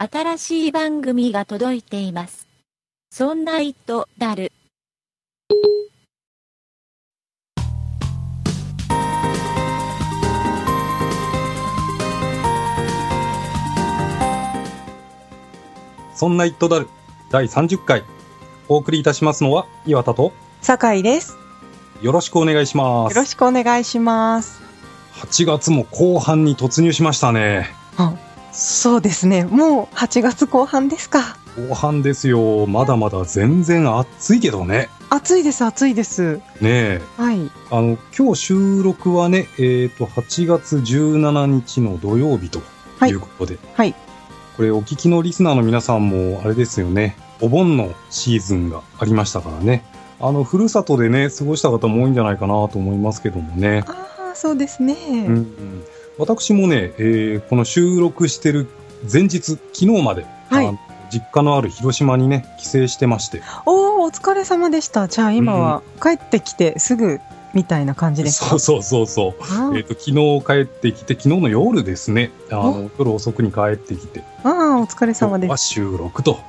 新しい番組が届いています。そんな糸だる。そんなイットダル第30回お送りいたしますのは岩田と酒井です。よろしくお願いしますよろしくお願いします。8月も後半に突入しましたねあそうですね。もう8月後半ですか。後半ですよまだまだ全然暑いけどね暑いです、暑いです。ねえはい。あの今日収録はねえっ、と8月17日の土曜日とはいいうことで、はい。これお聞きのリスナーの皆さんもあれですよねお盆のシーズンがありましたからねあのふるさとでね過ごした方も多いんじゃないかなと思いますけどもねああ、そうですね。うんうん私もね、えーこの収録してる前日、昨日まで、はい実家のある広島にね、帰省してまして、おお、お疲れ様でした。じゃあ今は帰ってきてすぐみたいな感じですか、そうそうそうそう。あえっ、と、昨日帰ってきて、昨日の夜ですね、あの、夜遅くに帰ってきて、ああ、お疲れ様です。収録と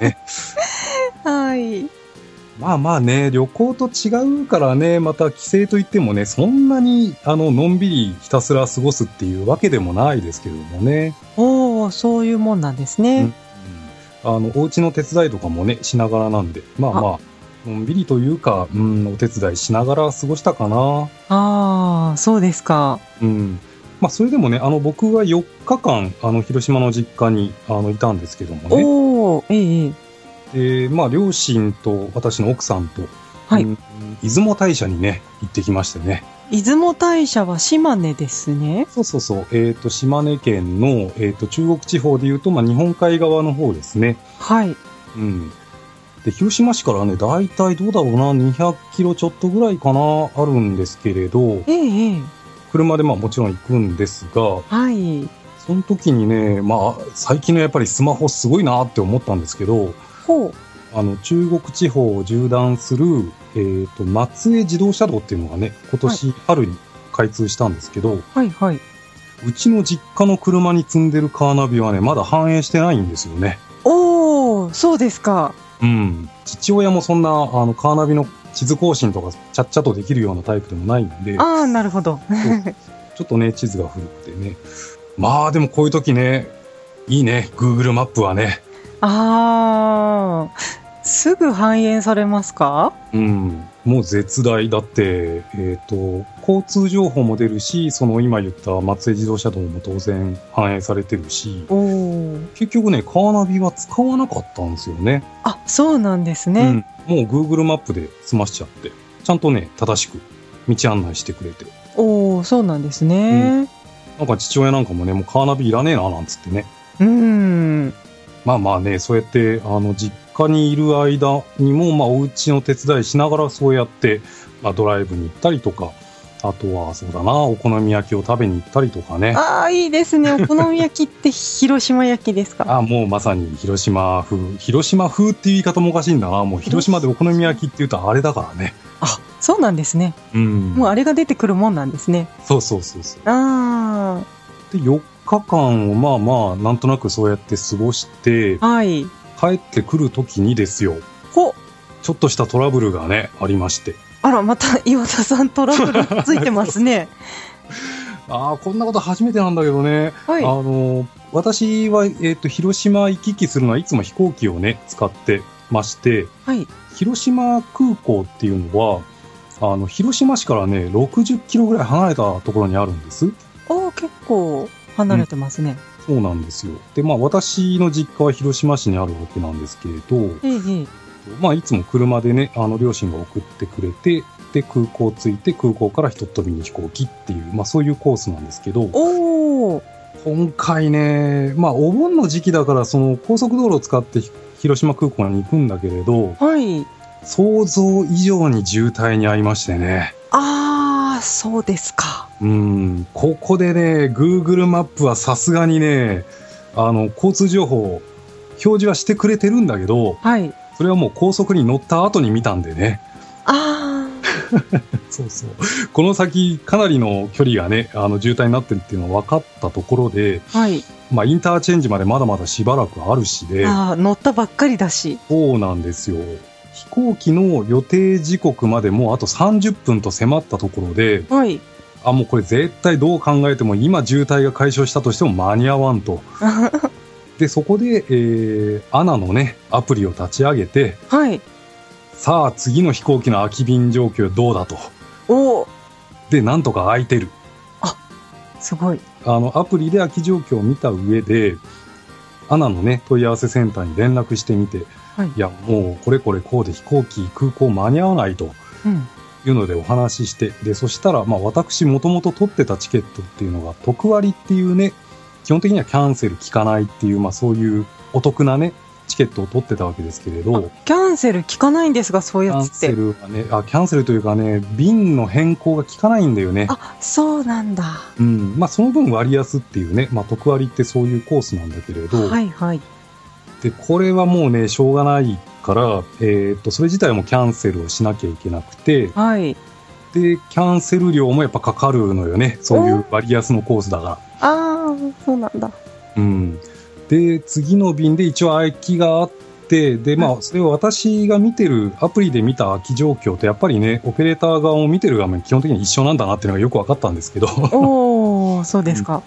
ね。はい。まあまあね、旅行と違うからね、また帰省といってもね、そんなに、あの、のんびりひたすら過ごすっていうわけでもないですけどもね。おお、そういうもんなんですうんね。あの、お家の手伝いとかもね、しながらなんで、まあまあ、のんびりというか、うん、お手伝いしながら過ごしたかな。ああ、そうですか。うん。まあ、それでもね、あの、僕は4日間、あの、広島の実家に、あの、いたんですけどもね。おお、ええええ。で、まあ、両親と私の奥さんと、はいうん出雲大社にね、行ってきましてね。出雲大社は島根ですね。そうそうそう、えっ、と、島根県の、えっ、と、中国地方でいうと、まあ、日本海側の方ですね。はい。うん。で、広島市からね、だいたいどうだろうな、200キロちょっとぐらいかな、あるんですけれど、ええええ。車でまあもちろん行くんですが、はい。その時にね、まあ、最近のやっぱりスマホすごいなって思ったんですけど、ほう。あの、中国地方を縦断する、えっ、と、松江自動車道っていうのがね、今年春に開通したんですけど、はいはい。うちの実家の車に積んでるカーナビはね、まだ反映してないんですよね。おお、そうですか。うん。父親もそんな、あの、カーナビの地図更新とか、ちゃっちゃとできるようなタイプでもないんで、ああ、なるほど。ちょっとね、地図が古くてね。まあ、でもこういう時ね、いいね、Google マップはね。ああ、すぐ反映されますか？うん。もう絶大。だって、えっ、と、交通情報も出るし、その今言った松江自動車道も当然反映されてるし。結局ね、カーナビは使わなかったんですよね。あ、そうなんですうね。ん。もう Google マップで済ましちゃって、ちゃんとね、正しく道案内してくれて。おお、そうなんですね。なんか父親なんかもね、もうカーナビいらねえな、なんつってね。うん。まあまあね、そうやって、あの、実家にいる間にも、まあ、お家の手伝いしながら、そうやって、まあ、ドライブに行ったりとか、あとは、そうだな、お好み焼きを食べに行ったりとかね。ああ、いいですね。お好み焼きって広島焼きですか？あもうまさに広島風。広島風っていう言い方もおかしいんだな。もう広島でお好み焼きって言うとあれだからね。あ、そうなんですね。うん。もうあれが出てくるもんなんですね。そうそうそうそう。あで、4日間をまあまあ、なんとなくそうやって過ごしてあ、、はい。帰ってくる時にですよ、ほ、ちょっとしたトラブルがね、ありまして。あら、また岩田さんトラブルついてますね。ああ、こんなこと初めてなんだけどね。はい。あの、私は、えっ、と、広島行き来するのはいつも飛行機をね、使ってまして、はい。広島空港っていうのは、あの、広島市からね、60キロぐらい離れたところにあるんです。おー結構離れてますね。そうなんですよ。で、まあ、私の実家は広島市にあるわけなんですけれど、ええええ。まあ、いつも車でね、あの、両親が送ってくれて、で、空港着いて、空港から一飛びに飛行機っていう、まあ、そういうコースなんですけど。今回ね、まあ、お盆の時期だから、その高速道路を使ってひ広島空港に行くんだけれど、はい。想像以上に渋滞に遭いましてね。ああ、そうですか。うん、ここでね、Google マップはさすがにね、あの、交通情報、表示はしてくれてるんだけど、はい。それはもう高速に乗った後に見たんでね。あ そうそう。この先、かなりの距離がね、あの、渋滞になってるっていうのが分かったところで、はい。まあ、インターチェンジまでまだまだしばらくあるしで、ああ、乗ったばっかりだし。そうなんですよ。飛行機の予定時刻までもうあと30分と迫ったところで、はい。あ、もうこれ絶対どう考えても今渋滞が解消したとしても間に合わんと。で、そこで、えー、アナのね、アプリを立ち上げて、はい。さあ次の飛行機の空き便状況どうだと。おお、で、なんとか空いてる。すごい。あの、アプリで空き状況を見た上で、アナのね、問い合わせセンターに連絡してみて、はいいや、もうこれこれこうで飛行機、空港間に合わないとうん。いうのでお話しして、で、そしたら、まあ私もともと取ってたチケットっていうのが、特割っていうね、基本的にはキャンセル効かないっていう、まあそういうお得なね、チケットを取ってたわけですけれど、キャンセル聞かないんですが、そういうキャンやつって。セルはね、あ、キャンセルというかね、便の変更が効かないんだよね。あ、そうなんだ。うん。まあその分割安っていうね、まあ特割ってそういうコースなんだけれど、はいはい。で、これはもうね、しょうがないから、えーっと、それ自体もキャンセルをしなきゃいけなくて、はい。で、キャンセル料もやっぱかかるのよね。そういう割安のコースだから。ああ、そうなんだ。うん。で、次の便で一応空きがあって、で、まあ、それを私が見てる、アプリで見た空き状況と、やっぱりね、オペレーター側を見てる画面、基本的に一緒なんだなっていうのがよく分かったんですけど、おお、そうですか。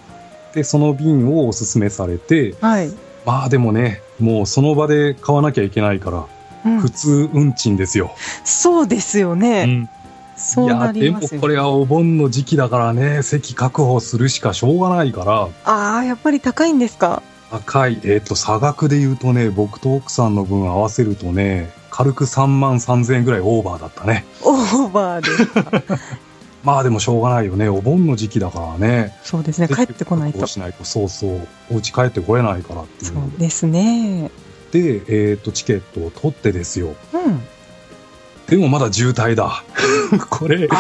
で、その便をおすすめされて、はい。まあでもね、もうその場で買わなきゃいけないから、うん普通運賃ですよ。そうですよね。うんそうないや、りますよでもこ。れはお盆の時期だからね、席確保するしかしょうがないから、ああ、やっぱり高いんですか？高い。えっ、と、差額で言うとね、僕と奥さんの分合わせるとね、軽く3万3000円ぐらいオーバーだったね。オーバーですか。まあでもしょうがないよね。お盆の時期だからね。そうですね。帰ってこないと。しないと、そうそう。お家帰ってこれないからっていうのそうですね。で、えっ、と、チケットを取ってですよ。うん。でもまだ渋滞だ。これ、あ、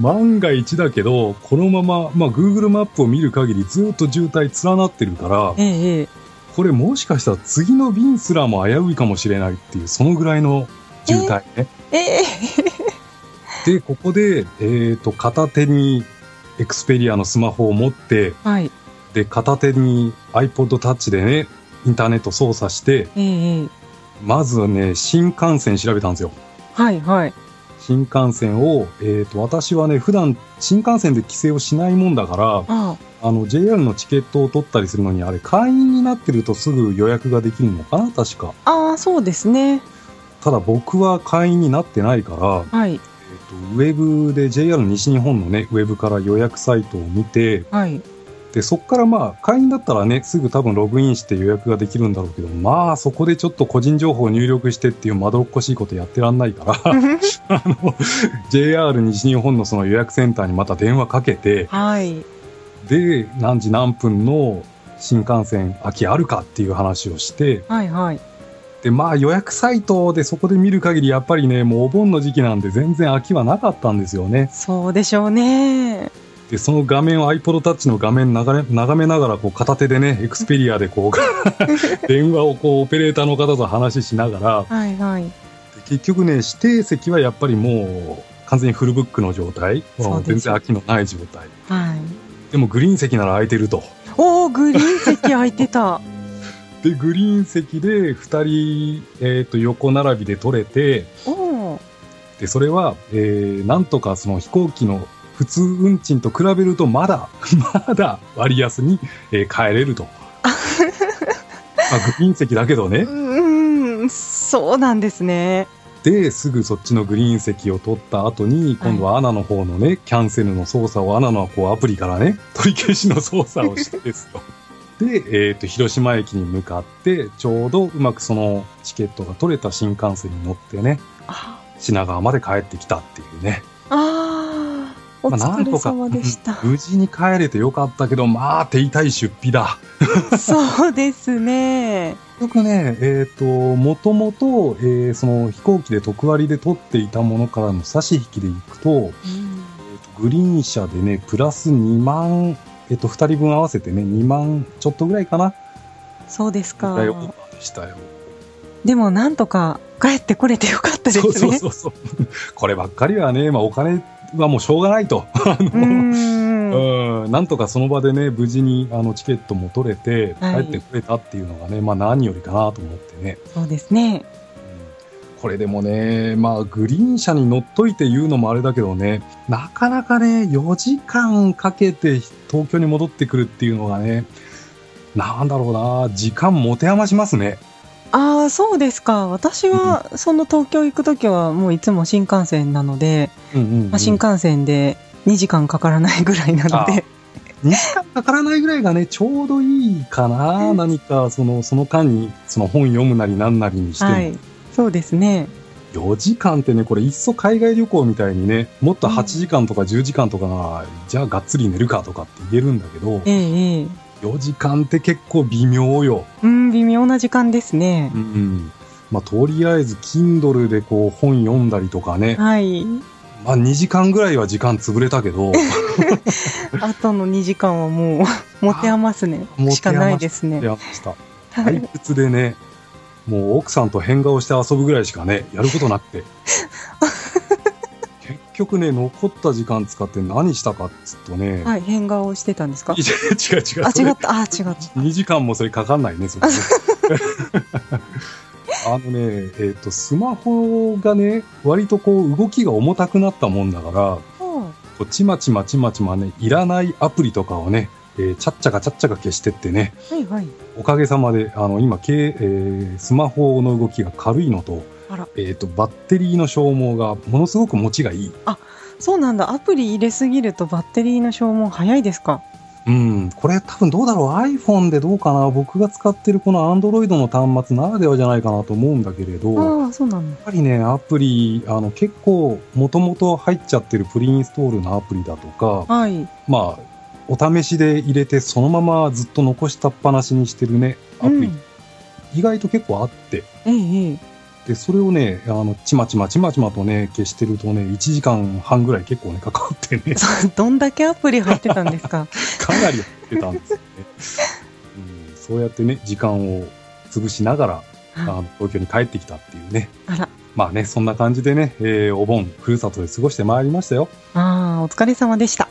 万が一だけど、このまま、まあ、Google マップを見る限りずっと渋滞連なってるから、ええええ。これもしかしたら次の便すらも危ういかもしれないっていう、そのぐらいの渋滞ね。ええで、ここで、えっ、と、片手にエクスペリアのスマホを持って、はい。で、片手に iPod Touch でね、インターネット操作して、ええええ。まずはね、新幹線調べたんですよ。はいはい。新幹線を、えっ、と、私はね、普段新幹線で帰省をしないもんだから、ああの、JR のチケットを取ったりするのに、あれ、会員になってるとすぐ予約ができるのかな確か。あ、ああ、そうですね。ただ僕は会員になってないから、はい。えっ、と、ウェブで JR 西日本のね、ウェブから予約サイトを見て、はい。で、そっからまあ、会員だったらね、すぐ多分ログインして予約ができるんだろうけど、まあ、そこでちょっと個人情報を入力してっていうまどろっこしいことやってらんないから、あの、JR 西日本のその予約センターにまた電話かけて、はい。で、何時何分の新幹線空きあるかっていう話をして、はいはい。で、まあ予約サイトでそこで見る限りやっぱりね、もうお盆の時期なんで全然空きはなかったんですよね。そうでしょうね。で、その画面を iPod Touch の画面眺め眺めながらこう片手でね、エクスペリアでこう、電話をこうオペレーターの方と話ししながら、はいはい。で結局ね、指定席はやっぱりもう完全にフルブックの状態。全然空きのない状態。はい。でもグリーン席なら空いてると。おお、グリーン席空いてた。で、グリーン席で2人、えっ、と、横並びで取れて。で、それは、えー、なんとかその飛行機の普通運賃と比べるとまだ、まだ割安に、えー帰れると。まあ、グリーン席だけどね。うーん、そうなんですね。で、すぐそっちのグリーン席を取った後に、今度はアナの方のね、キャンセルの操作をアナのこうアプリからね、取り消しの操作をしてですよ。で、えっ、と、広島駅に向かって、ちょうどうまくそのチケットが取れた新幹線に乗ってね、あ品川まで帰ってきたっていうね。あー、おまあ、なん疲れ様でした。うん無事に帰れてよかったけど、まあ、手痛い出費だ。そうですね。結局ね、えっ、と、もともと、えーその飛行機で特割で取っていたものからの差し引きでいくと、うんえーとグリーン車でね、プラス2万、えっ、と、2人分合わせてね、2万ちょっとぐらいかな。そうですかでしたよ。でもなんとか帰ってこれてよかったですね。そうそうそうそう。こればっかりはね、まあお金はもうしょうがないと。あうのん。うん、なんとかその場でね、無事にあのチケットも取れて、はい帰ってくれたっていうのがね、まあ何よりかなと思ってね。そうですね。これでもね、まあグリーン車に乗っといて言うのもあれだけどね、なかなかね、4時間かけて東京に戻ってくるっていうのがね、なんだろうな、時間持て余しますね。ああ、そうですか。私は、その東京行くときはもういつも新幹線なので、うんうん、うん。まあ、新幹線で2時間かからないぐらいなので、2時間かからないぐらいがね、ちょうどいいかな。何か、その、その間に、その本読むなりなんなりにしても、はい。そうですね。4時間ってね、これ、いっそ海外旅行みたいにね、もっと8時間とか10時間とかが、じゃあがっつり寝るかとかって言えるんだけど、ええええ4時間って結構微妙よ。うん、微妙な時間ですねう。ん。まあ、とりあえず、Kindle でこう、本読んだりとかね、はい。まあ、2時間ぐらいは時間潰れたけど、あとの2時間はもう、持て余すね。持て余ししかないですね。やました。退はい。屈でね、もう奥さんと変顔して遊ぶぐらいしかね、やることなくて。結局ね、残った時間使って何したかっつうとね、はい、変顔をしてたんですか？違う違う。あ、それ違った。あ、違った。2時間もそれかかんないね、そこね。あのね、えっ、と、スマホがね、割とこう動きが重たくなったもんだから、はこうちまちまちまちまね、いらないアプリとかをね、えーちゃっちゃかちゃっちゃか消してってね、いはい。おかげさまで、あの、今、けえースマホの動きが軽いのと、あら、えっ、と、バッテリーの消耗がものすごく持ちがいい。そうなんだ。アプリ入れすぎるとバッテリーの消耗早いですか？うん、これ多分どうだろう iPhone でどうかな僕が使ってるこの Android の端末ならではじゃないかなと思うんだけれど、やっああ、そうなんだ。ぱりね、アプリ、あの、結構、もともと入っちゃってるプリインストールのアプリだとか、はい。まあ、お試しで入れてそのままずっと残したっぱなしにしてるね、アプリ、うん意外と結構あって、ええ、ええ。で、それをね、あの、ちまちまちまちまとね、消してるとね、1時間半ぐらい結構ね、かかってね、どんだけアプリ入ってたんですか かなりやってたんですよね。うん、そうやってね、時間を潰しながら、あの東京に帰ってきたっていうね。あら。まあね、そんな感じでね、えーお盆、ふるさとで過ごしてまいりましたよ。ああ、お疲れ様でした。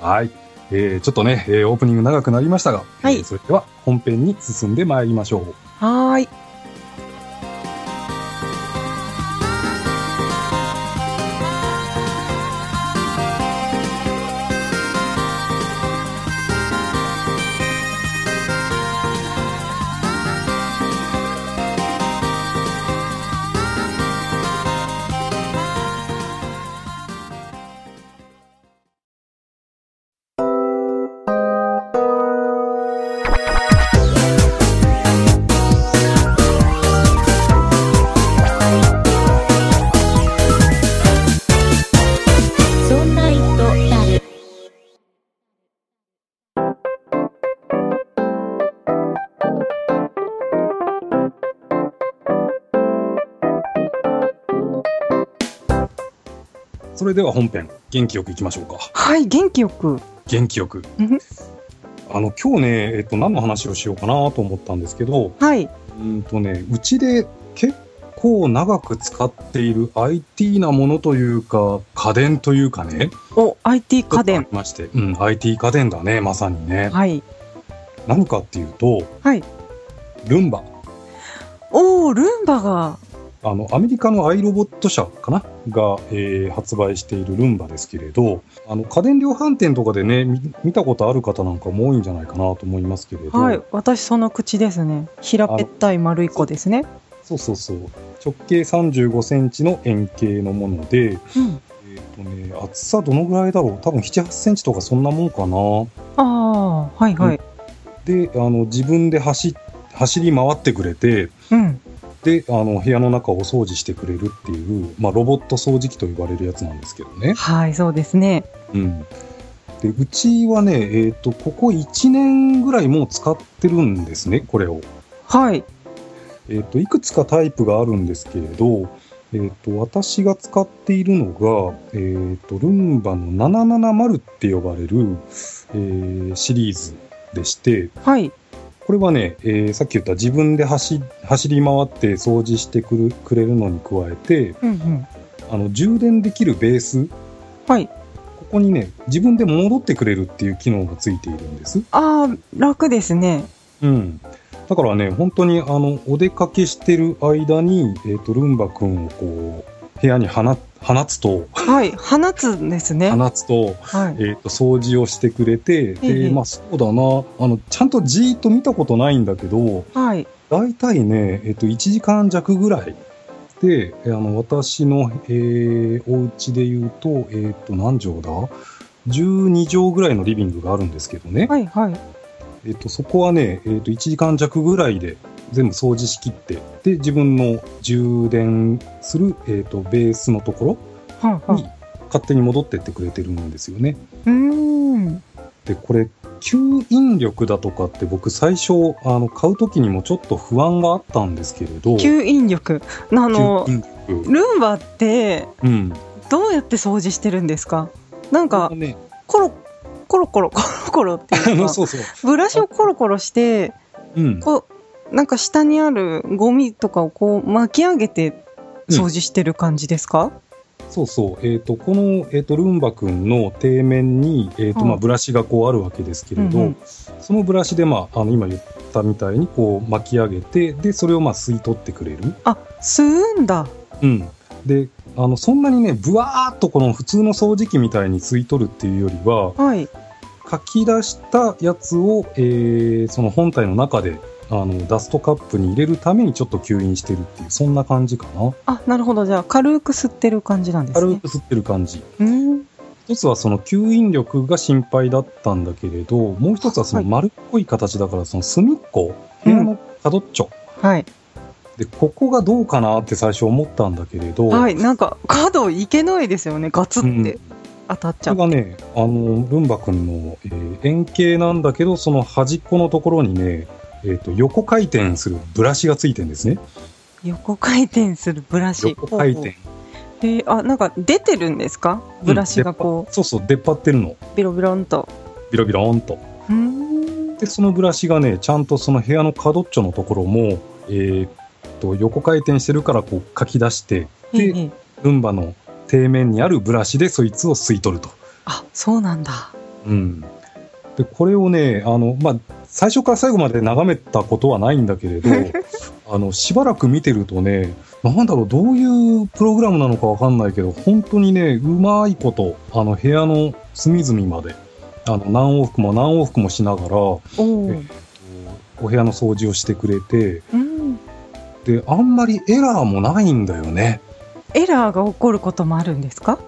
はい。えーちょっとね、えーオープニング長くなりましたが、はいえーそれでは本編に進んでまいりましょう。はーい。れでは本編、元気よくいきましょうか。はい、元気よく。元気よくうん。あの、今日ね、えっと、何の話をしようかなと思ったんですけど、はい。うんとね、うちで結構長く使っている IT なものというか、家電というかね、お、IT 家電り。まして、うん、IT 家電だね、まさにね。はい。何かっていうと、はい。ルンバ。おー、ルンバが。あの、アメリカのアイロボット社かな？が、えー発売しているルンバですけれど、あの、家電量販店とかでね、み見たことある方なんかも多いんじゃないかなと思いますけれど、はい。私その口ですね。平べったい丸い子ですね。そうそうそう。直径35センチの円形のもので、うん。えっ、とね、厚さどのぐらいだろう？多分7、8センチとかそんなもんかな。ああ、はいはい。で、あの、自分で走、走り回ってくれて、うん。で、あの、部屋の中をお掃除してくれるっていう、まあ、ロボット掃除機と言われるやつなんですけどね。はい、そうですね。うん。で、うちはね、えっ、と、ここ1年ぐらいもう使ってるんですね、これを。はい。えっ、と、いくつかタイプがあるんですけれど、えっ、と、私が使っているのが、えっ、と、ルンバの770って呼ばれる、えーシリーズでして、はい。ここれはね、えーさっき言った自分で走走り回って掃除してくるくれるのに加えて、うんうん。あの充電できるベース、はい。ここにね、自分で戻ってくれるっていう機能がついているんです。ああ、楽ですね。うん。だからね、本当にあの、お出かけしてる間に、えっ、と、ルンバ君をこう、部屋に放放つと、はい。放つんですね。放つと、はい。えっ、と、掃除をしてくれて、ええで、まあそうだな、あの、ちゃんとじーっと見たことないんだけど、はい。大体ね、えっ、と、1時間弱ぐらいで、あの、私の、えー、お家で言うと、えっ、と、何畳だ ?12 畳ぐらいのリビングがあるんですけどね。はい。はい。えっ、と、そこはね、えっ、と、1時間弱ぐらいで全部掃除しきって、で、自分の充電する、えっ、と、ベースのところに勝手に戻ってってくれてるんですよね。うーん。で、これ、吸引力だとかって僕最初、あの、買う時にもちょっと不安があったんですけれど、吸引力。あの。ルンバって、うん。どうやって掃除してるんですか？なんか、ね、コロ、コロコロ、コロコロっていうか、そうそう。ブラシをコロコロして、うん。こう、なんか下にあるゴミとかをこう巻き上げて掃除してる感じですか、そうそう。えっ、と、この、えっ、と、ルンバ君の底面に、えっ、と、はいまあ、ブラシがこうあるわけですけれど、うんうんそのブラシで、まあ、あの、今言ったみたいに、こう、巻き上げて、で、それを、まあ、吸い取ってくれる。あ、吸うんだ。うん。で、あの、そんなにね、ブワーっとこの普通の掃除機みたいに吸い取るっていうよりは、はい。書き出したやつを、えーその本体の中で、あの、ダストカップに入れるためにちょっと吸引してるっていう、そんな感じかな。あ、なるほど。じゃあ、軽く吸ってる感じなんですね。軽く吸ってる感じ。うん。一つはその吸引力が心配だったんだけれど、もう一つはそのはい丸っこい形だから、その隅っこ、部屋の角っちょ。はい。で、ここがどうかなって最初思ったんだけれど、はい。なんか、角いけないですよね。ガツって当たっちゃう。これがね、あの、ルンバ君の、えー円形なんだけど、その端っこのところにね、えっ、と、横回転するブラシがついてるんですね。横回転するブラシ。横回転。えー、あ、なんか出てるんですか？ブラシがこそうそう、出っ張ってるの。う、ビロビロンと。ビロビローンと。うーん。で、そのブラシがね、ちゃんとその部屋の角っちょのところも、えーっと、横回転してるからこう書き出して、で、ルンバの底面にあるブラシでそいつを吸い取ると。あ、そうなんだ。うん。で、これをね、あの、まあ、最初から最後まで眺めたことはないんだけれど、あの、しばらく見てるとね、なんだろう、どういうプログラムなのかわかんないけど、本当にね、うまいこと、あの、部屋の隅々まで、あの、何往復も何往復もしながら、おお。お部屋の掃除をしてくれて、うん。で、あんまりエラーもないんだよね。エラーが起こることもあるんですか？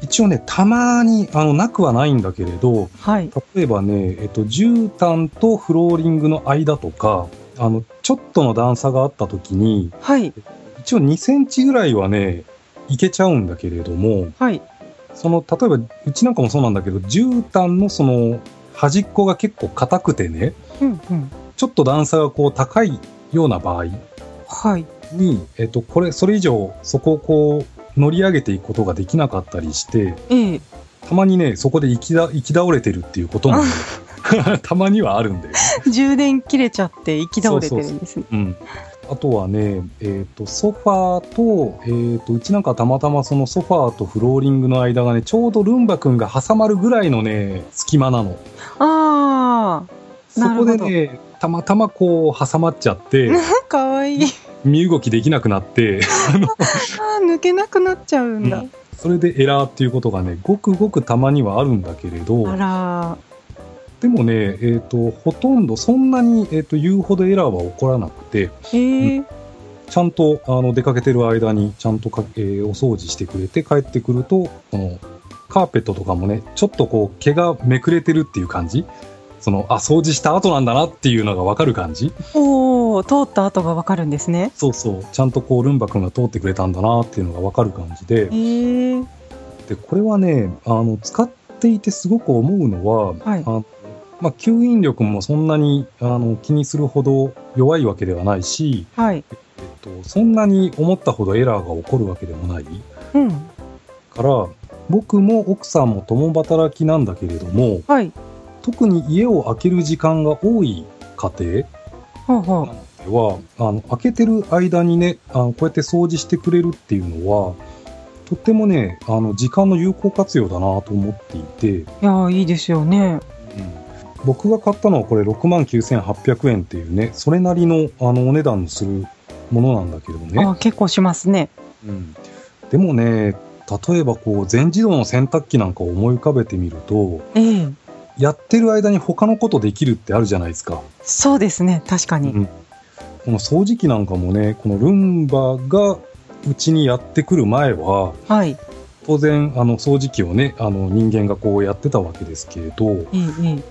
一応ね、たまに、あの、なくはないんだけれど、はい。例えばね、えっと、絨毯とフローリングの間とか、あの、ちょっとの段差があった時に、はい。一応2センチぐらいはね、いけちゃうんだけれども、はい。その、例えば、うちなんかもそうなんだけど、絨毯のその、端っこが結構硬くてね、うんうん。ちょっと段差がこう高いような場合はい。に、えっと、これ、それ以上、そこをこう、乗り上げていくことができなかったりして、ええ。たまにね、そこで行きだ、行き倒れてるっていうこともね、たまにはあるんだよね。充電切れちゃって行き倒れてるんですね。うん。あとはね、えっ、と、ソファーと、えっ、と、うちなんかたまたまそのソファーとフローリングの間がね、ちょうどルンバ君が挟まるぐらいのね、隙間なの。あそこなるほどでね、たまたまこう挟まっちゃって、あ、かわいい。身動きできなくなって、あー抜けなくなっちゃうんだ。うんそれでエラーっていうことがね、ごくごくたまにはあるんだけれど、でもね、えっ、と、ほとんどそんなに、えっ、と、言うほどエラーは起こらなくて、ー。へえ。ちゃんと、あの、出かけてる間に、ちゃんとか、えーお掃除してくれて、帰ってくると、この、カーペットとかもね、ちょっとこう、毛がめくれてるっていう感じその、あ、掃除した後なんだなっていうのがわかる感じ？おお、通った後がわかるんですね。そうそう。ちゃんとこう、ルンバ君が通ってくれたんだなっていうのがわかる感じで、へえ。で、これはね、あの、使っていてすごく思うのは、はいあのまあ、吸引力もそんなにあの気にするほど弱いわけではないし、はい。えっと、そんなに思ったほどエラーが起こるわけでもないうん。から、僕も奥さんも共働きなんだけれども、はい。特に家を空ける時間が多い家庭。は、あの、開けてる間にね、あの、こうやって掃除してくれるっていうのは、とってもね、あの、時間の有効活用だなと思っていて、いやー、いいですよね。僕が買ったのはこれ6万9800円っていうね、それなりのあのお値段のするものなんだけどね。あー結構しますね。うん、でもね、例えばこう全自動の洗濯機なんかを思い浮かべてみると、ええやってる間に他のことできるってあるじゃないですか。そうですね、確かに。うんこの掃除機なんかもね、このルンバがうちにやってくる前は、はい。当然、あの、掃除機をね、あの、人間がこうやってたわけですけれど、ええええ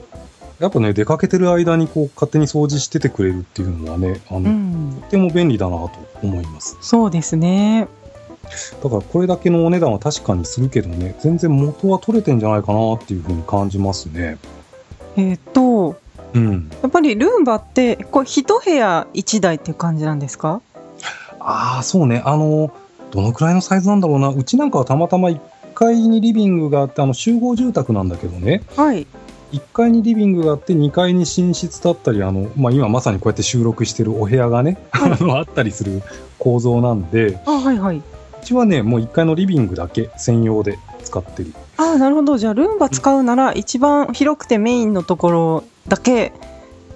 やっぱね、出かけてる間にこう、勝手に掃除しててくれるっていうのはね、あの、うん。とても便利だなと思います。そうですね。だからこれだけのお値段は確かにするけどね、全然元は取れてんじゃないかなっていうふうに感じますね。えっ、と、うん。やっぱりルンバって、こう、一部屋一台っていう感じなんですか？ああ、そうね。あの、どのくらいのサイズなんだろうな。うちなんかはたまたま1階にリビングがあって、あの、集合住宅なんだけどね。はい。1階にリビングがあって、2階に寝室だったり、あの、まあ、今まさにこうやって収録してるお部屋がね、はい あったりする構造なんで、あ、はいはい。うちはね、もう1階のリビングだけ専用で使ってる。あなるほど。じゃあ、ルンバ使うなら、一番広くてメインのところだけ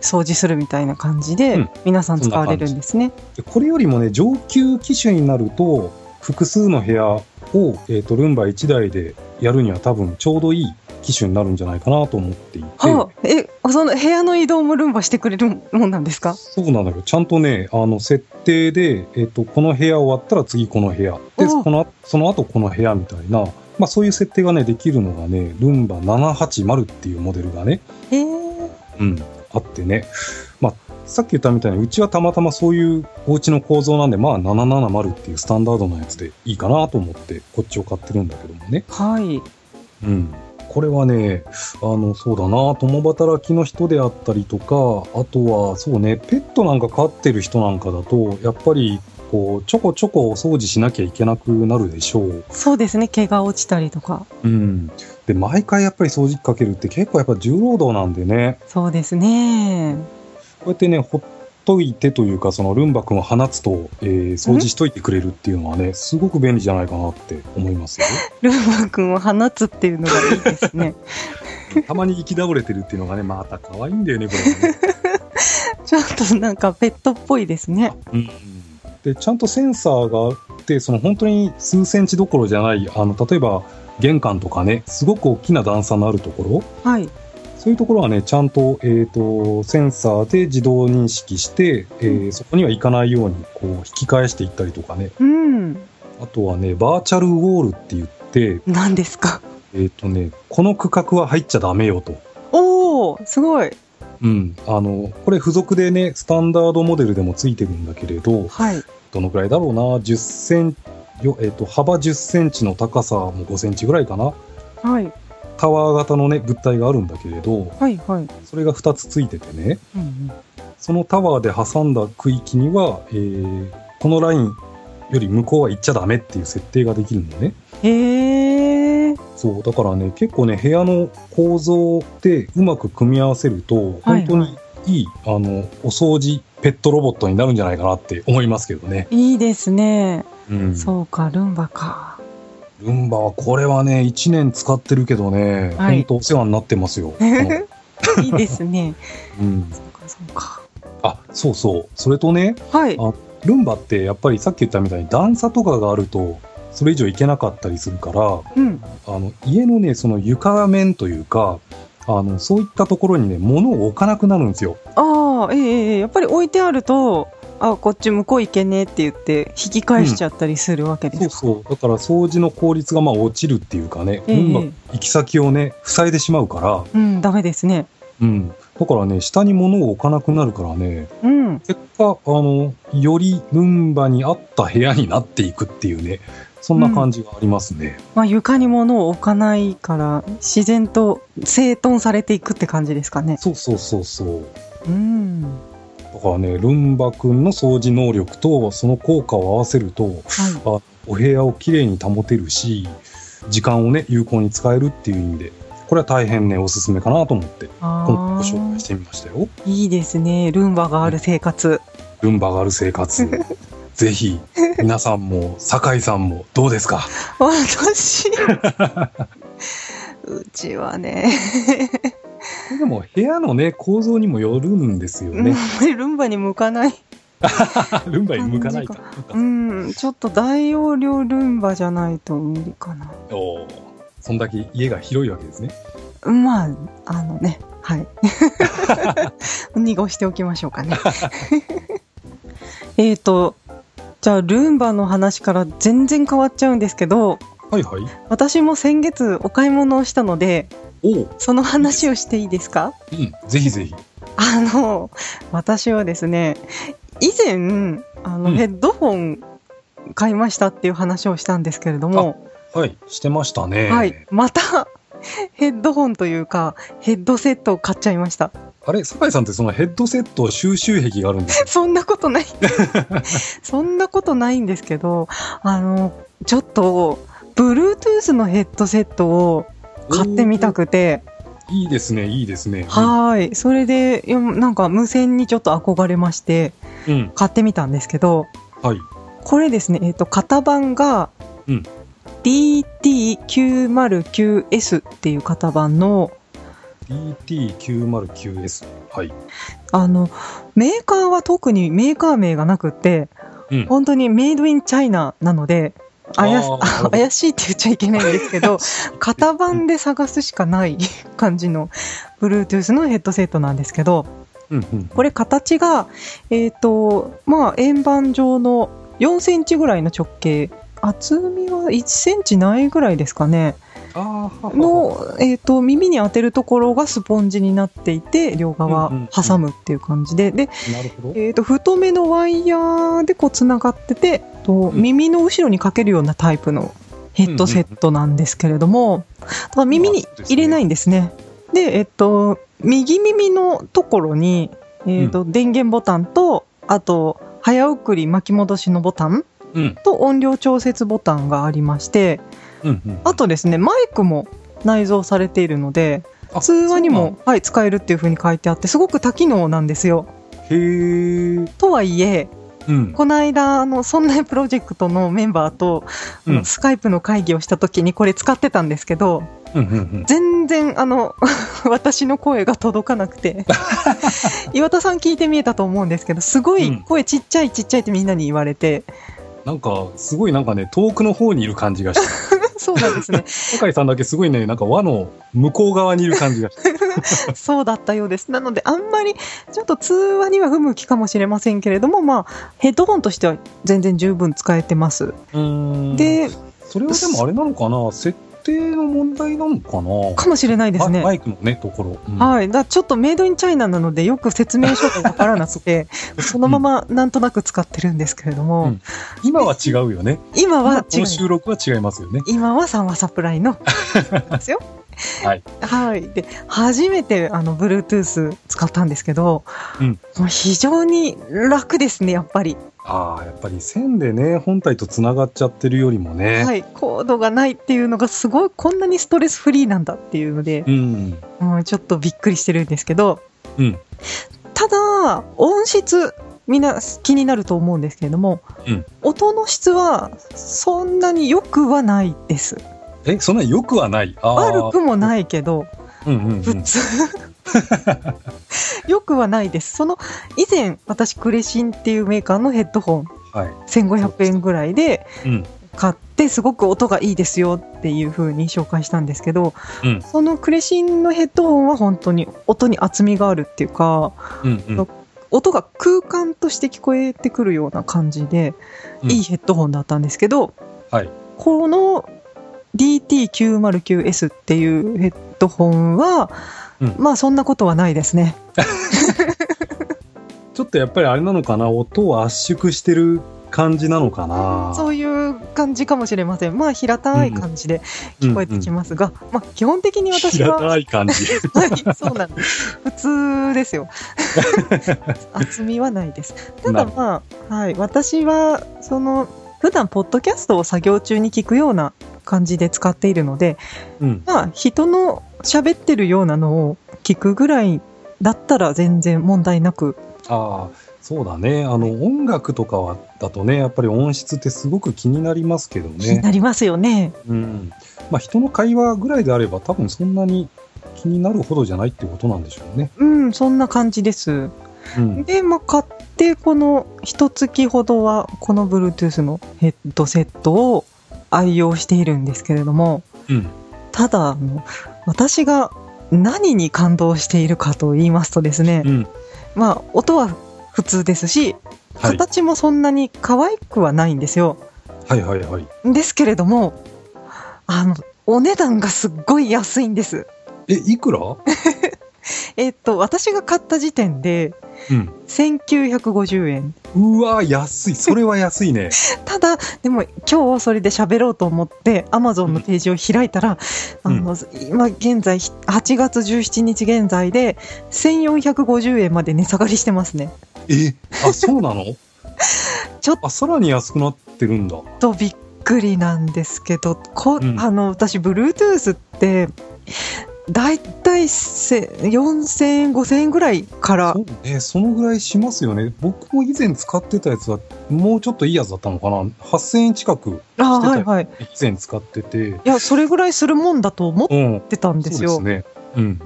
掃除するみたいな感じで、うん皆さん使われるんですね。でこれよりもね、上級機種になると、複数の部屋を、えっ、と、ルンバ1台でやるには多分ちょうどいい機種になるんじゃないかなと思っていて、はあ、え、その部屋の移動もルンバしてくれるもんなんですか？そうなのよ。ちゃんとね、あの、設定で、えっ、と、この部屋終わったら次この部屋。で、この、その後この部屋みたいな、まあそういう設定がね、できるのがね、ルンバ780っていうモデルがね、へえ。うん、あってね。まあ、さっき言ったみたいに、うちはたまたまそういうお家の構造なんで、まあ770っていうスタンダードなやつでいいかなと思って、こっちを買ってるんだけどもね。はい。うん。これはね、あの、そうだな、共働きの人であったりとか、あとは、そうね、ペットなんか飼ってる人なんかだと、やっぱり、こう、ちょこちょこお掃除しなきゃいけなくなるでしょう。そうですね。毛が落ちたりとか。うん。で、毎回やっぱり掃除機かけるって結構やっぱ重労働なんでね、そうですね。こうやってね、ほっといてというか、そのルンバ君を放つと、えー掃除しといてくれるっていうのはね、すごく便利じゃないかなって思いますよ。ルンバ君を放つっていうのがいいですね。たまに行き倒れてるっていうのがね、また可愛いんだよね、これね。ちょっとなんかペットっぽいですね。うんでちゃんとセンサーがあってその本当に数センチどころじゃないあの例えば玄関とかねすごく大きな段差のあるところはい。そういうところはねちゃんと,、えー、とセンサーで自動認識して、えーそこには行かないようにこう引き返していったりとかねうん。あとはねバーチャルウォールって言って、何ですか？えーとね、この区画は入っちゃダメよと。おおすごい。うん、あのこれ付属でねスタンダードモデルでもついてるんだけれど、はい。どのくらいだろうな、10センよ、えっ、と、幅10センチの高さも5センチぐらいかな。はい。タワー型のね、物体があるんだけれど、はい。はい。それが2つついててね、うんうん、そのタワーで挟んだ区域には、えーこのラインより向こうは行っちゃダメっていう設定ができるのね。へえ。そう、だからね、結構ね、部屋の構造でうまく組み合わせると、はい本当にいい、あの、お掃除ペットロボットになるんじゃないかなって思いますけどね。いいですね。うん。そうか、ルンバか。ルンバはこれはね、1年使ってるけどね、はいほんとお世話になってますよ。いいですね。うん、そうか、そうか。あ、そうそう。それとね、はい。あルンバってやっぱりさっき言ったみたいに段差とかがあると、それ以上いけなかったりするから、うん。あの、家のね、その床面というか、あの、そういったところにね、物を置かなくなるんですよ。ああ、ええええやっぱり置いてあると、あ、こっち向こう行けねえって言って、引き返しちゃったりするわけですか。そうそう。だから掃除の効率がまあ落ちるっていうかね、ええルンバ行き先をね、塞いでしまうから、うん、ダメですね。うん。だからね、下に物を置かなくなるからね、うん。結果、あの、よりルンバに合った部屋になっていくっていうね、そんな感じがありますね。まあ、床に物を置かないから、自然と整頓されていくって感じですかね。そうそうそうそう。うん。だからね、ルンバくんの掃除能力とその効果を合わせると、はい。あお部屋をきれいに保てるし、時間をね、有効に使えるっていう意味で、これは大変ね、おすすめかなと思って、今回あご紹介ーしてみましたよ。いいですね。ルンバがある生活。ルンバがある生活。ぜひ、皆さんも、酒井さんも、どうですか？私 うちはね、でも、部屋のね、構造にもよるんですよね。ルンバに向かない。ルンバに向かないか。うん、ちょっと大容量ルンバじゃないと無理かな。おーそんだけ家が広いわけですね。まあ、あのね、はい。濁しておきましょうかね。えっと、じゃあ、ルンバの話から全然変わっちゃうんですけど、はいはい。私も先月お買い物をしたので、その話をしていいですか？うん、ぜひぜひ。あの、私はですね、以前、あの、うんヘッドホン買いましたっていう話をしたんですけれども、はい、してましたね。はい、また、ヘッドホンというか、ヘッドセットを買っちゃいました。あれ、酒井さんってそのヘッドセット収集癖があるんですよ。そんなことない。そんなことないんですけど、あの、ちょっと、Bluetooth のヘッドセットを買ってみたくて、いいですね、いいですね。はい。それで、なんか無線にちょっと憧れまして、うん。買ってみたんですけど、はい。これですね、えっ、と、型番が、うん DT909S っていう型番の、DT909S。はい。あの、メーカーは特にメーカー名がなくって、うん。本当にメイドインチャイナなので、怪しあ怪しいって言っちゃいけないんですけど、型番で探すしかない 感じの Bluetooth のヘッドセットなんですけど、うんうん。これ形が、えっ、と、まあ、円盤状の4センチぐらいの直径、厚みは1センチないぐらいですかね。の、えっ、と、耳に当てるところがスポンジになっていて、両側挟むっていう感じで、太めのワイヤーでこう繋がってて、とん耳の後ろにかけるようなタイプのヘッドセットなんですけれども、ただ耳に入れないんですね。で、えっと、右耳のところに、えっと、電源ボタンと、あと、早送り巻き戻しのボタンうん。と音量調節ボタンがありまして。あとですね、マイクも内蔵されているので、あ通話にも、はい、使えるっていう風に書いてあって、すごく多機能なんですよ。へー。とはいえ、うん。この間、あの、そんなプロジェクトのメンバーと、うんスカイプの会議をした時にこれ使ってたんですけど、うんうんうん。全然、あの、私の声が届かなくて、岩田さん聞いてみえたと思うんですけど、すごい声ちっちゃいちっちゃいってみんなに言われて、なんか、すごいなんかね、遠くの方にいる感じがして。そうなんですね。酒井さんだけすごいね、なんか輪の向こう側にいる感じが。そうだったようです。なので、あんまり、ちょっと通話には不向きかもしれませんけれども、まあ、ヘッドホンとしては全然十分使えてます。うんで、それはでもあれなのかな？設定の問題なのかな？かもしれないですね。マイクのね、ところ。うんはい。だちょっとメイドインチャイナなのでよく説明書がわからなくて、そのままなんとなく使ってるんですけれども、うん今は違うよね。今はこの違う。収録は違いますよね。今はサンワサプライの ですよ。はい。はい。で、初めてあの、Bluetooth 使ったんですけど、うんもう非常に楽ですね、やっぱり。ああ、やっぱり線でね、本体と繋がっちゃってるよりもね。はい。コードがないっていうのがすごい、こんなにストレスフリーなんだっていうので、うん。もうちょっとびっくりしてるんですけど、うん。ただ、音質、みんな気になると思うんですけれども、うん音の質はそんなに良くはないです。え、そんな良くはない。あ悪くい。もないけど、うんうんうん。普通。良くはないです。その、以前、私、クレシンっていうメーカーのヘッドホン、はい。1500円ぐらいでうん。買って、すごく音がいいですよっていう風に紹介したんですけど、うん。そのクレシンのヘッドホンは本当に音に厚みがあるっていうか、うんうん。音が空間として聞こえてくるような感じで、うんいいヘッドホンだったんですけど、はい。この DT909S っていうヘッドホンは、うんまあそんなことはないですね。ちょっとやっぱりあれなのかな？音を圧縮してる感じなのかな？そういう感じかもしれません。まあ平たい感じで聞こえてきますが、まあ基本的に私平は、たい感じ。はい、そうなんです。普通ですよ。厚みはないです。ただまあ、はい、私は、その、普段ポッドキャストを作業中に聞くような感じで使っているので、うん。まあ、人の喋ってるようなのを聞くぐらいだったら全然問題なく、ああ、そうだね。あの、音楽とかは、だとね、やっぱり音質ってすごく気になりますけどね。気になりますよね。うん。まあ、人の会話ぐらいであれば、多分そんなに気になるほどじゃないってことなんでしょうね。うん、そんな感じです。うん。で、まあ、買って、この一月ほどは、この Bluetooth のヘッドセットを愛用しているんですけれども、うん。ただ、あの私が何に感動しているかと言いますとですね、うん。まあ、音は普通ですし、はい。形もそんなに可愛くはないんですよ。はいはいはい。ですけれども、あの、お値段がすっごい安いんです。え、いくら？えっと、私が買った時点で、うん。1950円。うわ、安い。それは安いね。ただ、でも今日それで喋ろうと思って、Amazon のページを開いたら、うんあの、今現在、8月17日現在で、1450円まで値下がりしてますね。え、あ、そうなの？ちょっあ、さらに安くなってるんだ。とびっくりなんですけど、こうんあの、私、Bluetooth って、だいたいせ4000円、5000円ぐらいからそ、うね、そのぐらいしますよね。僕も以前使ってたやつは、もうちょっといいやつだったのかな。8000円近くあしてたはいはい。以前使ってて。いや、それぐらいするもんだと思っうん。てたんですよ。そうですね。うん。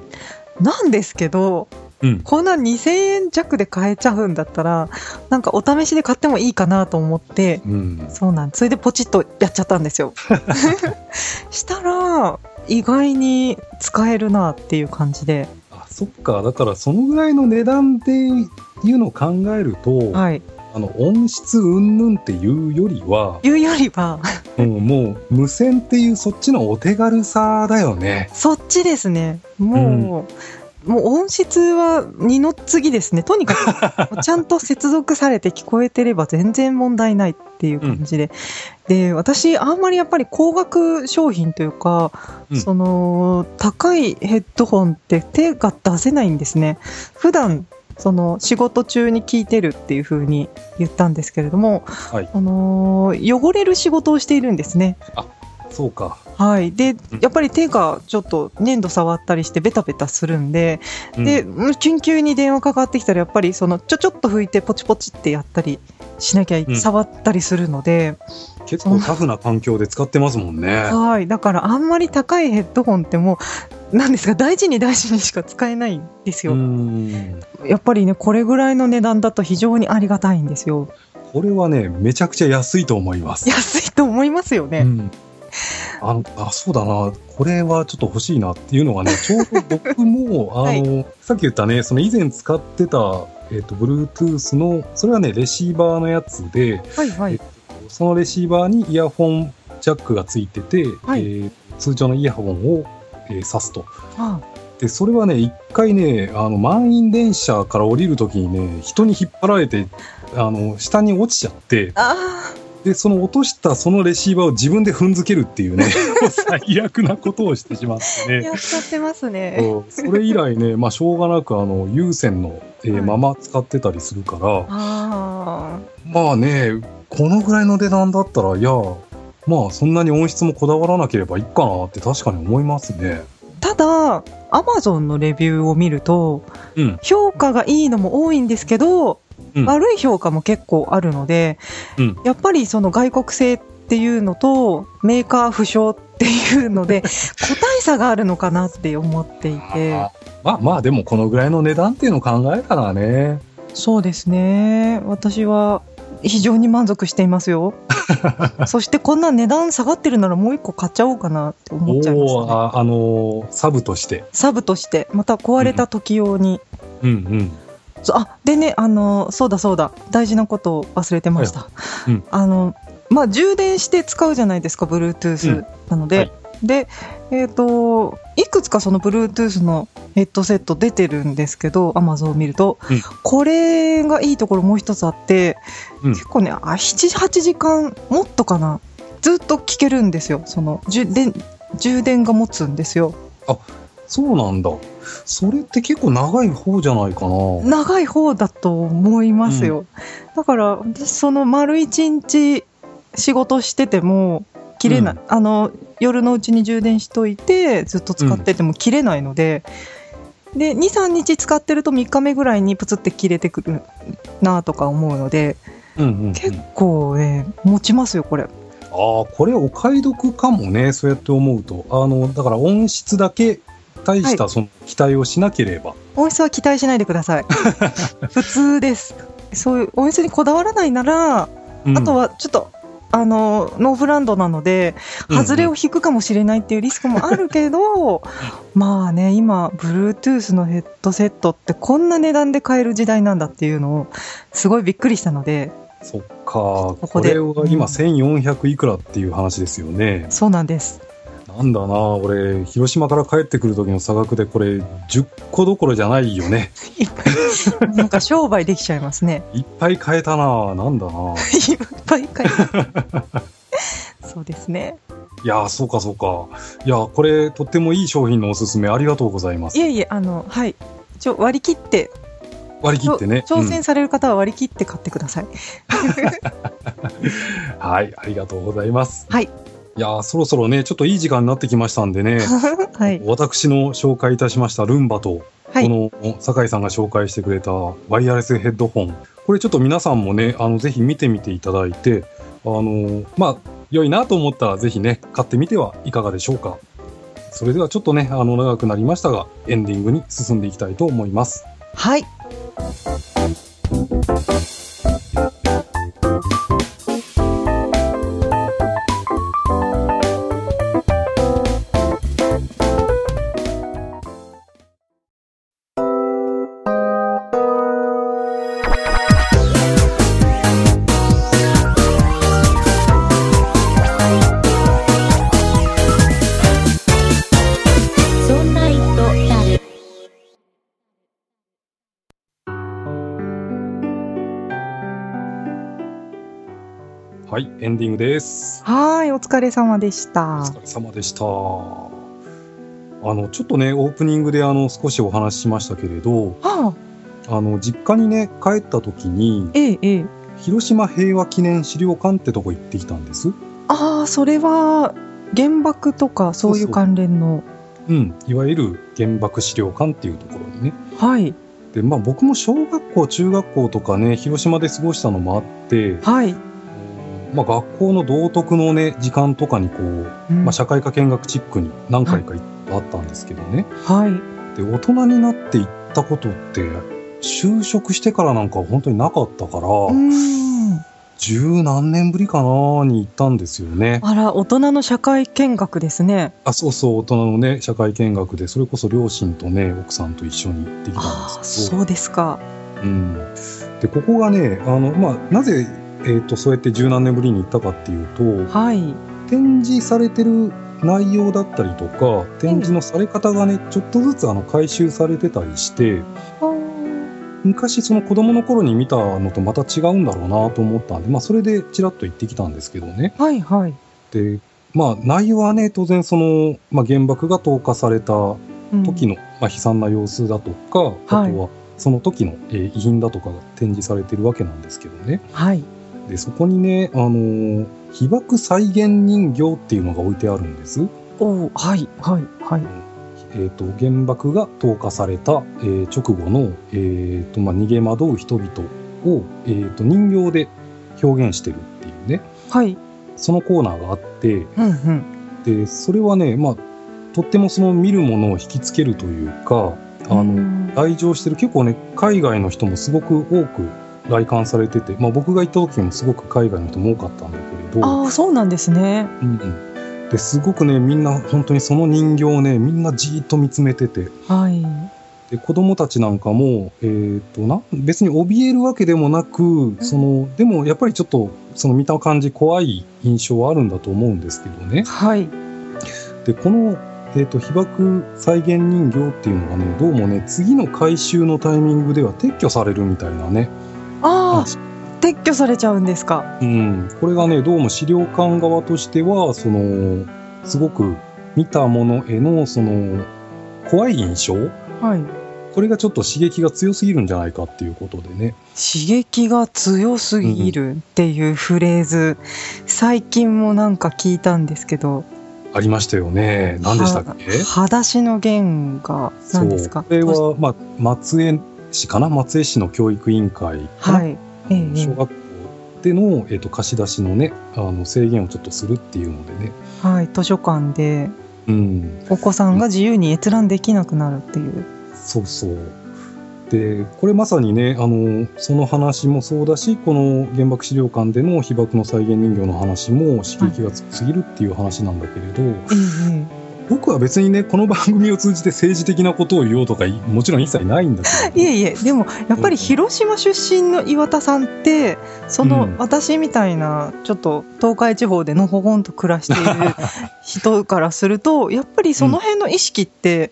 なんですけど、うん。こんな2000円弱で買えちゃうんだったら、なんかお試しで買ってもいいかなと思って、うん。そうなんそれでポチッとやっちゃったんですよ。したら、意外に使えるなっていう感じで、あ、そっか。だから、そのぐらいの値段でいうのを考えると、はい。あの、音質云々っていうよりは、いうよりは、うん、もう、無線っていうそっちのお手軽さだよね。そっちですね。もう、もう音質は二の次ですね。とにかく、ちゃんと接続されて聞こえてれば全然問題ないっていう感じで。で、私、あんまりやっぱり高額商品というか、うんその、高いヘッドホンって手が出せないんですね。普段、その仕事中に聞いてるっていう風に言ったんですけれども、はい。あのー汚れる仕事をしているんですね。そうか。はい。でうん、やっぱり手がちょっと粘土触ったりしてベタベタするんで、うんで、緊急に電話かかってきたらやっぱりそのちょちょっと拭いてポチポチってやったりしなきゃ触ったりするので、結構タフな環境で使ってますもんね。はい。だからあんまり高いヘッドホンってもう、なんですか、大事に大事にしか使えないんですうよ。ん。やっぱりね、これぐらいの値段だと非常にありがたいんですよ。これはね、めちゃくちゃ安いと思います。安いと思いますよね。うん。あのあ、そうだな。これはちょっと欲しいなっていうのがね、ちょうど僕も、あの、さっき言ったね、その以前使ってた、えっ、と、Bluetooth の、それはね、レシーバーのやつで、はいはい。そのレシーバーにイヤホンジャックがついてて、はいえー通常のイヤホンを、えー挿すと。あで、それはね、一回ね、あの、満員電車から降りるときにね、人に引っ張られて、あの、下に落ちちゃって、あで、その落としたそのレシーバーを自分で踏んづけるっていうね、最悪なことをしてしまってー、ね。やっちゃってますね。それ以来ね、まあ、しょうがなく、あの、有線の、えーはいまま使ってたりするから、あまあね、このぐらいの値段だったら、いや、まあ、そんなに音質もこだわらなければいいかなって確かに思いますね。ーただ、アマゾンのレビューを見ると、うん。評価がいいのも多いんですけど、うん。悪い評価も結構あるので、うん。やっぱりその外国製っていうのとメーカー不詳っていうので 個体差があるのかなって思っていて。あまあまあ、でもこのぐらいの値段っていうのを考えたらね、そうですね。私は非常に満足していますよ。そしてこんな値段下がってるならもう一個買っちゃおうかなって思っちゃいました、ね、ああのーサブとして。サブとして。また壊れた時用に、うんうん。そうあでねあのそうだそうだ。大事なことを忘れてました、はい。うん。あのまあ充電して使うじゃないですか Bluetooth、うん。なので、はい。でえっ、といくつかその Bluetooth のヘッドセット出てるんですけど Amazon を見ると、うん。これがいいところもう一つあって、うん。結構ねあ78時間もっとかな。ずっと聞けるんですよ。その充電充電が持つんですよそうなんだ。それって結構長い方じゃないかな。長い方だと思いますよ、だから私その丸一日仕事してても切れない、うんあの夜のうちに充電しといてずっと使ってても切れないので、で23日使ってると3日目ぐらいにプツって切れてくるなとか思うのでうんうんうん結構ね持ちますよこれああ、これお買い得かもね、そうやって思うと。あの、だから音質だけ大したその期待をしなければ。音質は期待しないでください。普通です。そういう音質にこだわらないなら、うん。あと、はちょっとあのノーブランドなので外れを引くかもしれないっていうリスクもあるけど、まあね今 Bluetooth のヘッドセットってこんな値段で買える時代なんだっていうのをすごいびっくりしたのでそっか、ここで。れは今1400いくらっていう話ですよね。そうなんですなんだな、俺、広島から帰ってくる時の差額でこれ10個どころじゃないよね。なんか商売できちゃいますね いっぱい買えたな、なんだな。いっぱい買いそうですねいやー、そうかそうか。いやー、これ、とってもいい商品のおすすめありがとうございますい。えいえあのはい一応割り切って割り切ってね。挑戦される方は割り切って買ってください、うんはい、ありがとうございます。はいいやー、そろそろね、ちょっといい時間になってきましたんでね、はい。私の紹介いたしましたルンバと、はい。この酒井さんが紹介してくれたワイヤレスヘッドホン、これちょっと皆さんもね、あのぜひ見てみていただいて、あのまあ、良いなと思ったらぜひね、買ってみてはいかがでしょうか。それではちょっとね、あの長くなりましたが、エンディングに進んでいきたいと思います。はいディングです。はいお疲れ様でしたお疲れ様でした。あの、ちょっとね、オープニングであの、少しお話ししましたけれど、はああの、実家にね、帰った時に、ええええ広島平和記念資料館ってとこ行ってきたんです。ああそれは原爆とかそういう関連のうん、いわゆる原爆資料館っていうところにね。はいで、まあ僕も小学校、中学校とかね、広島で過ごしたのもあって、はい、まあ学校の道徳のね、時間とかにこう、うんまあ社会科見学チックに何回か行ったあったんですけどね。はいで、大人になって行ったことって、就職してからなんか本当になかったから、うーん十何年ぶりかなに行ったんですよね。あら大人の社会見学ですねあ、そうそう、大人のね、社会見学で、それこそ両親とね、奥さんと一緒に行ってきたんですけど。そうですかうん。で、ここがね、あの、まあ、なぜ、えっ、と、そうやって十何年ぶりに行ったかっていうと、はい。展示されてる内容だったりとか、展示のされ方がね、ちょっとずつあの、回収されてたりして、昔その子供の頃に見たのとまた違うんだろうなと思ったんで、まあ、それでちらっと行ってきたんですけどね。はいはい、で、まあ、内容はね、当然その、まあ、原爆が投下されたうん。時の、まあ、悲惨な様子だとか、あとはその時の、えー遺品だとかが展示されてるわけなんですけどね。はいで、そこにね、あのー被爆再現人形っていうのが置いてあるんです。おーはいはいはい。えっ、と、原爆が投下された、えー直後の、えっ、と、まあ、逃げ惑う人々を、えっ、と、人形で表現してるっていうね、はい。そのコーナーがあって、うんうん。で、それはね、まあ、とってもその見るものを引きつけるというか、あの、うん。来場してる。結構ね海外の人もすごく多く来館されてて、まあ、僕が行った時もすごく海外の人も多かったんだけれど、ああそうなんですね。うん。うん、ですごくねみんな本当にその人形をねみんなじーっと見つめてて。はい。で子供たちなんかも、えー、とな別に怯えるわけでもなくそのでもやっぱりちょっとその見た感じ怖い印象はあるんだと思うんですけどね。はい。でこの、えー、と被爆再現人形っていうのがねどうもね次の回収のタイミングでは撤去されるみたいなねああ撤去されちゃうんですか？うん、これがねどうも資料館側としてはそのすごく見たものへのその怖い印象？はい。これがちょっと刺激が強すぎるんじゃないかっていうことでね。刺激が強すぎるっていうフレーズ、最近もなんか聞いたんですけど、ありましたよね。何でしたっけ？裸足の弦が何ですか？これは、まあ、松江市かな松江市の教育委員会はい。ええ小学校での、えっと貸し出しのねあの制限をちょっとするっていうのでね、はい、図書館でうん、お子さんが自由に閲覧できなくなるっていう。そうそう。でこれまさにねあのその話もそうだしこの原爆資料館での被爆の再現人形の話も刺激が強すぎるっていう話なんだけれど、ええ僕は別にねこの番組を通じて政治的なことを言おうとかいもちろん一切ないんだけど。いえいえ、でもやっぱり広島出身の岩田さんって、そのうん。私みたいな、ちょっと東海地方でのほほんと暮らしている 人からすると、やっぱりその辺の意識って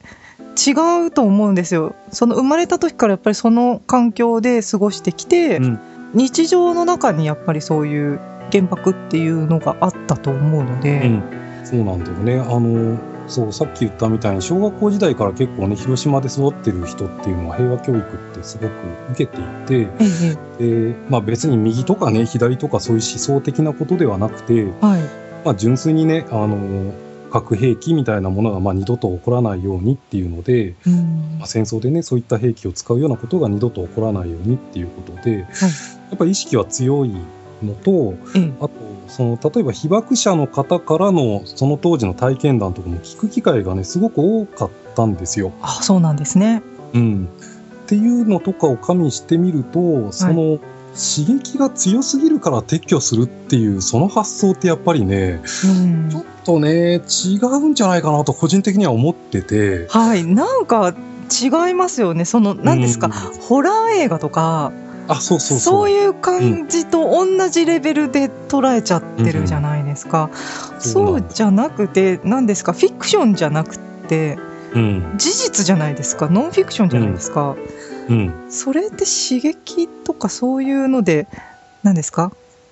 違うと思うんですよ。その生まれた時からやっぱりその環境で過ごしてきて、うん。日常の中にやっぱりそういう原爆っていうのがあったと思うので、うん、そうなんだよね。あの、そう、さっき言ったみたいに、小学校時代から結構ね、広島で育ってる人っていうのは平和教育ってすごく受けていて、ええでまあ別に右とかね、左とかそういう思想的なことではなくて、はい。まあ純粋にね、あの、核兵器みたいなものがまあ二度と起こらないようにっていうので、うん。まあ、戦争でね、そういった兵器を使うようなことが二度と起こらないようにっていうことで、やっぱり意識は強いのと、ええあと、その、例えば被爆者の方からの、その当時の体験談とかも聞く機会がね、すごく多かったんですよ。あ、そうなんですね。うん。っていうのとかを加味してみると、その、刺激が強すぎるから撤去するっていう、その発想ってやっぱりね、うんちょっとね、違うんじゃないかなと個人的には思ってて。はい、なんか違いますよね。その、何ですか、うんホラー映画とか、あ、そうそうそう。そういう感じと同じレベルで捉えちゃってるじゃないですか。そうじゃなくて、何ですか、フィクションじゃなくて、うん。事実じゃないですか、ノンフィクションじゃないですか？うん。それって刺激とかそういうので、何ですか？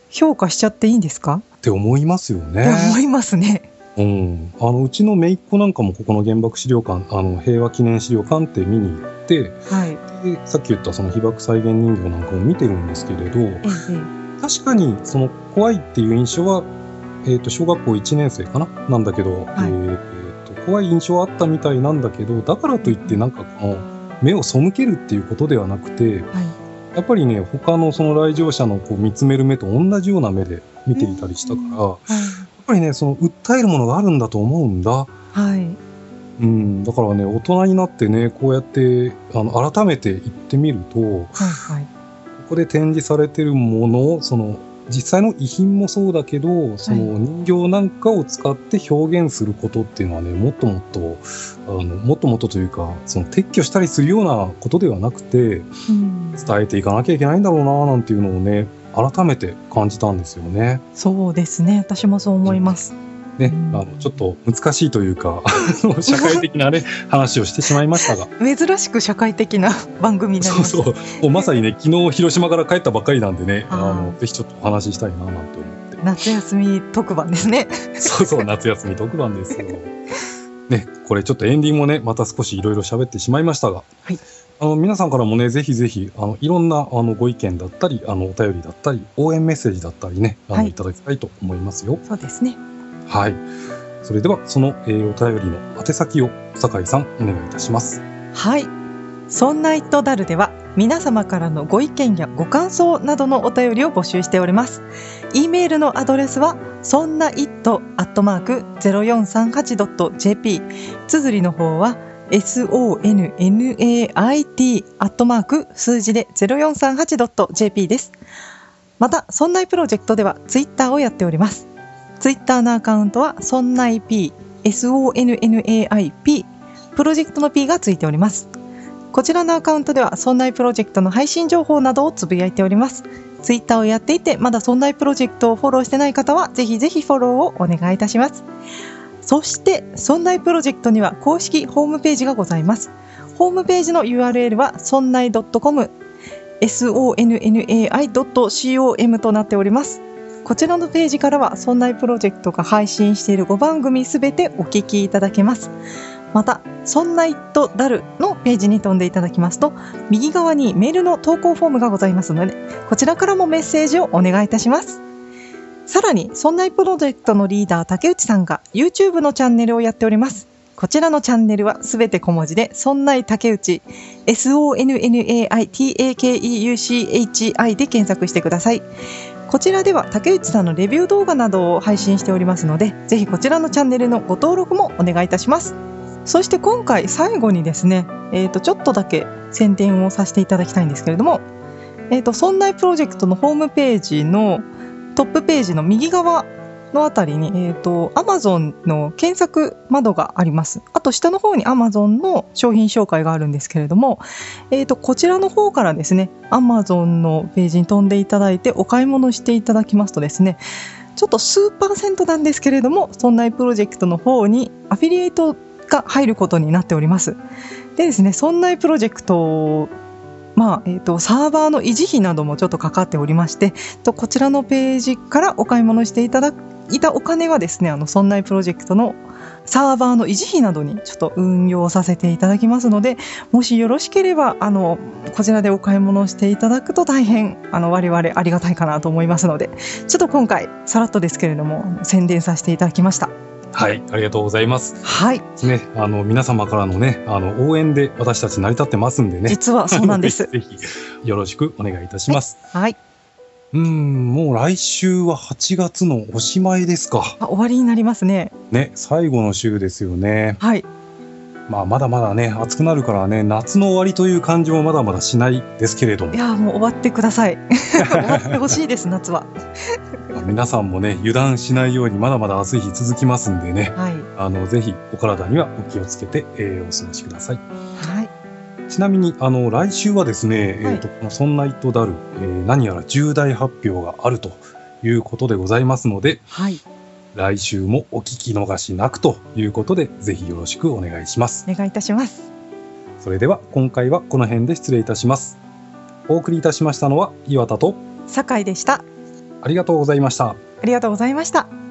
評価しちゃっていいんですか、って思いますよね。思いますね。うん、あのうちの姪っ子なんかもここの原爆資料館あの平和記念資料館って見に行ってはい。でさっき言ったその被爆再現人形なんかも見てるんですけれどえ確かにその怖いっていう印象は、えー、と小学校1年生かな？なんだけど、はい。えーと怖い印象はあったみたいなんだけどだからといってなんかこの目を背けるっていうことではなくてえはい。やっぱりね他のその来場者のこう見つめる目と同じような目で見ていたりしたから、やっぱりねその訴えるものがあるんだと思うんだ。はい。はい。うん、だからね、大人になってね、こうやって、あの、改めて言ってみると、こはい。はい。こで展示されてるもの、その、実際の遺品もそうだけど、その人形なんかを使って表現することっていうのはね、もっともっと、あの、もっともっとというか、その撤去したりするようなことではなくて、うん伝えていかなきゃいけないんだろうな、なんていうのをね、改めて感じたんですよね。そうですね。私もそう思います。ね、うんあの、ちょっと難しいというか、社会的なね、話をしてしまいましたが。珍しく社会的な 番組になりそう。そう。もうまさにね、昨日広島から帰ったばっかりなんでね、あの、ぜひちょっとお話ししたいななんて思って。夏休み特番ですね。そうそう、夏休み特番ですよ。ね、これちょっとエンディングもね、また少しいろいろ喋ってしまいましたが、はいあの、皆さんからもね、ぜひぜひ、あの、いろんな、あの、ご意見だったり、あの、お便りだったり、応援メッセージだったりね、あの、はいいただきたいと思いますよ。そうですね。はい。それでは、その、えーお便りの宛先を、酒井さん、お願いいたします。はい。そんなイットダルでは皆様からのご意見やご感想などのお便りを募集しております。e メールのアドレスはそんな it アットマーク 0438.jp 綴りの方は sonnait アットマーク数字で 0438.jp です。また、そんないプロジェクトではツイッターをやっております。ツイッターのアカウントはそんない p sonnaip プロジェクトの P がついております。こちらのアカウントでは、そんないプロジェクトの配信情報などをつぶやいております。ツイッターをやっていて、まだそんないプロジェクトをフォローしてない方は、ぜひぜひフォローをお願いいたします。そして、そんないプロジェクトには公式ホームページがございます。ホームページの URL は、そんない .com、sonnai.com となっております。こちらのページからは、そんないプロジェクトが配信している5番組すべてお聞きいただけます。また、そんなイットダルのページに飛んでいただきますと、右側にメールの投稿フォームがございますので、こちらからもメッセージをお願いいたします。さらに、そんなプロジェクトのリーダー竹内さんが YouTube のチャンネルをやっております。こちらのチャンネルはすべて小文字で、そんない竹内、SONNAI-TAKEUCHI で検索してください。こちらでは竹内さんのレビュー動画などを配信しておりますので、ぜひこちらのチャンネルのご登録もお願いいたします。そして今回最後にですね、えっ、と、ちょっとだけ宣伝をさせていただきたいんですけれども、えっ、と、そんないプロジェクトのホームページのトップページの右側のあたりに、えっ、と、Amazon の検索窓があります。あと下の方に Amazon の商品紹介があるんですけれども、えっ、と、こちらの方からですね、Amazon のページに飛んでいただいてお買い物していただきますとですね、ちょっと数パーセントなんですけれども、そんなプロジェクトの方にアフィリエイトが入ることになっております。でですね、そんなプロジェクトまあ、えっ、と、サーバーの維持費などもちょっとかかっておりまして、とこちらのページからお買い物していただいたお金はですね、あの、そんなプロジェクトのサーバーの維持費などにちょっと運用させていただきますので、もしよろしければ、あの、こちらでお買い物をしていただくと大変、あの、我々ありがたいかなと思いますので、ちょっと今回、さらっとですけれども、宣伝させていただきました。はい、ありがとうございます。はい。ね、あの、皆様からのね、あの、応援で私たち成り立ってますんでね。実はそうなんです。ぜひ、よろしくお願いいたします。はい。うーん、もう来週は8月のおしまいですか。あ終わりになりますね。ね、最後の週ですよね。はい。まあ、まだまだね、暑くなるからね、夏の終わりという感じもまだまだしないですけれどもい、やーもう終わってください。終わってほしいです、夏は。まあ皆さんもね、油断しないようにまだまだ暑い日続きますんでね、はい。あの、ぜひお体にはお気をつけて、えーお過ごしください。はい。ちなみに、あの、来週はですね、はいえっ、と、このそんなイットダル、えー何やら重大発表があるということでございますので、はい。来週もお聞き逃しなくということで、ぜひよろしくお願いします。お願いいたします。それでは、今回はこの辺で失礼いたします。お送りいたしましたのは、岩田と、酒井でした。ありがとうございました。ありがとうございました。